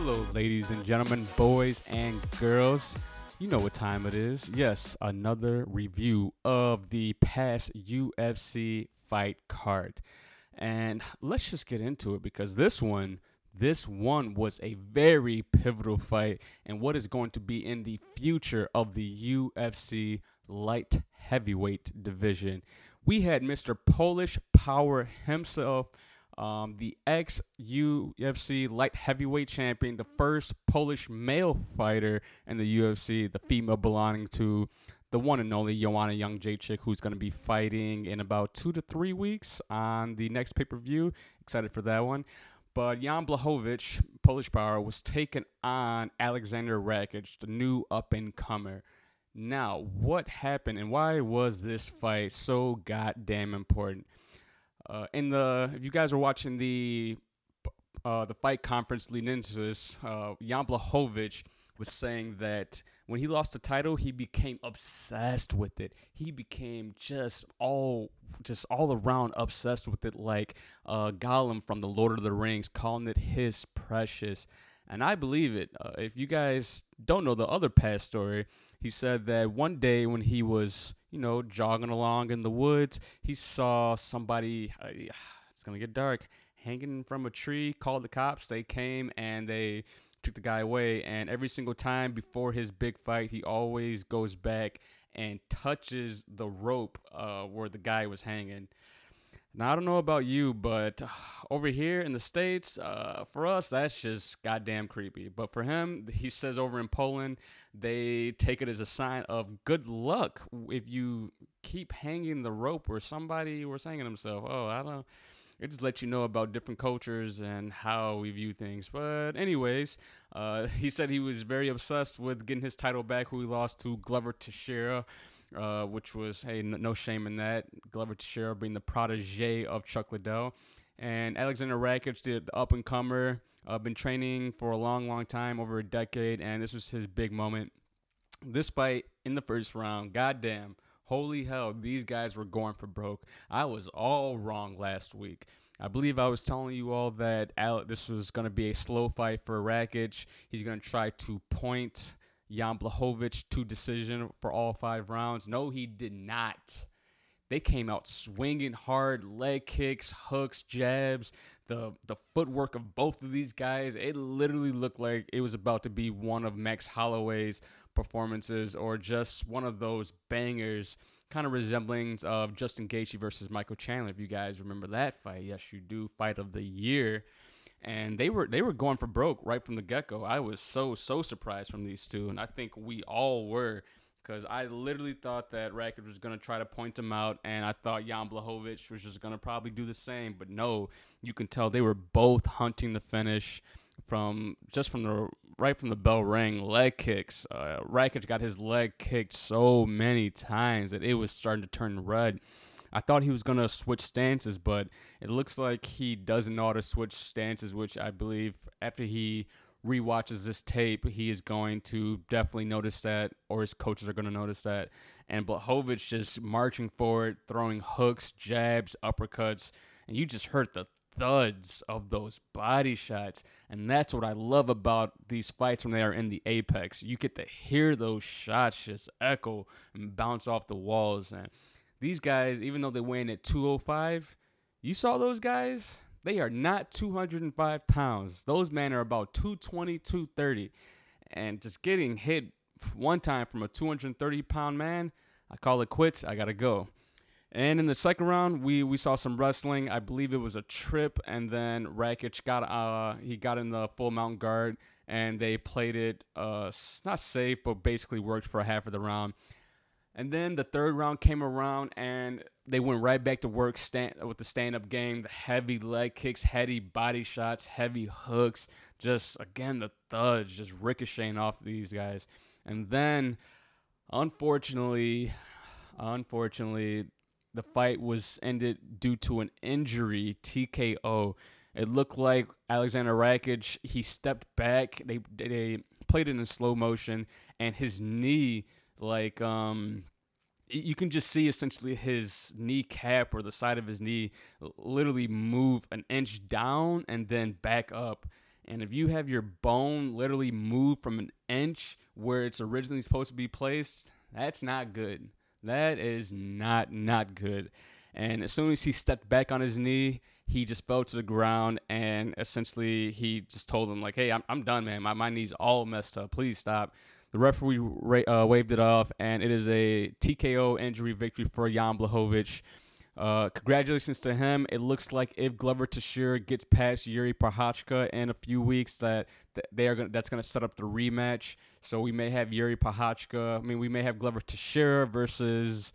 Hello, ladies and gentlemen, boys and girls. You know what time it is. Yes, another review of the past UFC fight card. And let's just get into it because this one, this one was a very pivotal fight and what is going to be in the future of the UFC light heavyweight division. We had Mr. Polish Power himself um, the ex UFC light heavyweight champion, the first Polish male fighter in the UFC, the female belonging to the one and only Joanna Jędrzejczyk, who's going to be fighting in about two to three weeks on the next pay per view. Excited for that one. But Jan Blachowicz, Polish Power, was taken on Alexander Rakic, the new up and comer. Now, what happened and why was this fight so goddamn important? Uh, in the if you guys are watching the uh, the fight conference leading into this, uh, Jan Blachowicz was saying that when he lost the title, he became obsessed with it. He became just all just all around obsessed with it, like uh, Gollum from the Lord of the Rings, calling it his precious. And I believe it. Uh, if you guys don't know the other past story, he said that one day when he was you know, jogging along in the woods. He saw somebody, uh, it's going to get dark, hanging from a tree, called the cops. They came and they took the guy away. And every single time before his big fight, he always goes back and touches the rope uh, where the guy was hanging. Now I don't know about you, but over here in the states, uh, for us that's just goddamn creepy. But for him, he says over in Poland, they take it as a sign of good luck if you keep hanging the rope where somebody was hanging himself. Oh, I don't. It just lets you know about different cultures and how we view things. But anyways, uh, he said he was very obsessed with getting his title back, who he lost to Glover Teixeira uh, which was hey, n- no shame in that. Glover Teixeira being the protege of Chuck Liddell, and Alexander Rakic, the, the up and comer, uh, been training for a long, long time, over a decade, and this was his big moment. This fight in the first round, goddamn, holy hell, these guys were going for broke. I was all wrong last week. I believe I was telling you all that this was going to be a slow fight for Rakic. He's going to try to point Jan Blachowicz to decision for all five rounds. No, he did not. They came out swinging hard, leg kicks, hooks, jabs. The the footwork of both of these guys, it literally looked like it was about to be one of Max Holloway's performances or just one of those bangers, kind of resembling of Justin Gaethje versus Michael Chandler. If you guys remember that fight, yes, you do. Fight of the year and they were they were going for broke right from the get go. I was so so surprised from these two, and I think we all were because I literally thought that Rakic was to try to point him out, and I thought Jan Blachowicz was just to probably do the same. But no, you can tell they were both hunting the finish from just from the right from the bell ring leg kicks. Uh, Rakic got his leg kicked so many times that it was starting to turn red. I thought he was going to switch stances, but it looks like he doesn't know how to switch stances, which I believe after he re-watches this tape, he is going to definitely notice that, or his coaches are going to notice that. And Blachowicz just marching forward, throwing hooks, jabs, uppercuts, and you just heard the thuds of those body shots. And that's what I love about these fights when they are in the apex. You get to hear those shots just echo and bounce off the walls. And these guys, even though they weigh in at 205, you saw those guys? They are not 205 pounds. Those men are about 220, 230. And just getting hit one time from a 230 pound man, I call it quits. I got to go. And in the second round, we, we saw some wrestling. I believe it was a trip, and then Rakic got uh he got in the full mount guard, and they played it uh not safe, but basically worked for half of the round. And then the third round came around and they went right back to work stand, with the stand up game, the heavy leg kicks, heavy body shots, heavy hooks. Just again, the thuds just ricocheting off these guys. And then, unfortunately, unfortunately, the fight was ended due to an injury, TKO. It looked like Alexander Rakic, he stepped back. They, they played it in slow motion, and his knee like um you can just see essentially his kneecap or the side of his knee literally move an inch down and then back up And if you have your bone literally move from an inch where it's originally supposed to be placed, that's not good. That is not not good. And as soon as he stepped back on his knee, he just fell to the ground and essentially he just told him like, "Hey, I'm I'm done, man. My my knee's all messed up. Please stop." The referee uh, waved it off, and it is a TKO injury victory for Jan Blachowicz. Uh, congratulations to him. It looks like if Glover Teixeira gets past Jiri Prochazka in a few weeks, that, they are gonna, that's going to set up the rematch. So we may have Jiri Prochazka. I mean, we may have Glover Teixeira versus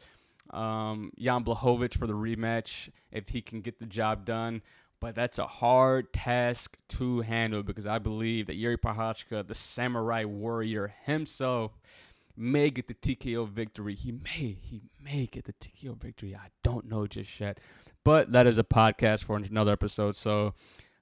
um, Jan Blachowicz for the rematch if he can get the job done. But that's a hard task to handle because I believe that Jiri Prochazka, the samurai warrior himself, may get the TKO victory. He may, he may get the TKO victory. I don't know just yet. But that is a podcast for another episode. So,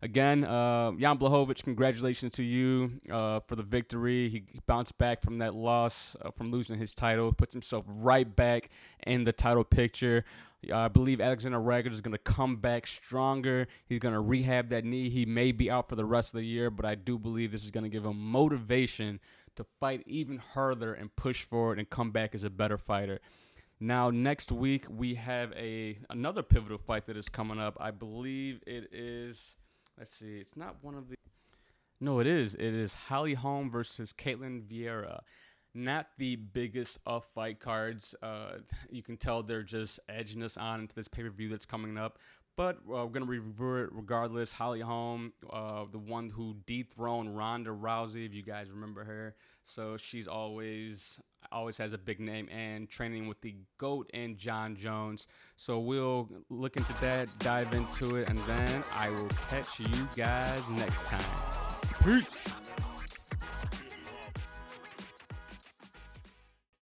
again, uh, Jan Blachowicz, congratulations to you uh, for the victory. He bounced back from that loss, uh, from losing his title, puts himself right back in the title picture. I believe Alexander Rakic is going to come back stronger. He's going to rehab that knee. He may be out for the rest of the year, but I do believe this is going to give him motivation to fight even harder and push forward and come back as a better fighter. Now, next week we have a another pivotal fight that is coming up. I believe it is. Let's see. It's not one of the. No, it is. It is Holly Holm versus Ketlen Vieira. Not the biggest of fight cards. Uh, you can tell they're just edging us on into this pay per view that's coming up. But uh, we're going to review it regardless. Holly Holm, uh, the one who dethroned Ronda Rousey, if you guys remember her. So she's always always has a big name and training with the GOAT and Jon Jones. So we'll look into that, dive into it, and then I will catch you guys next time. Peace.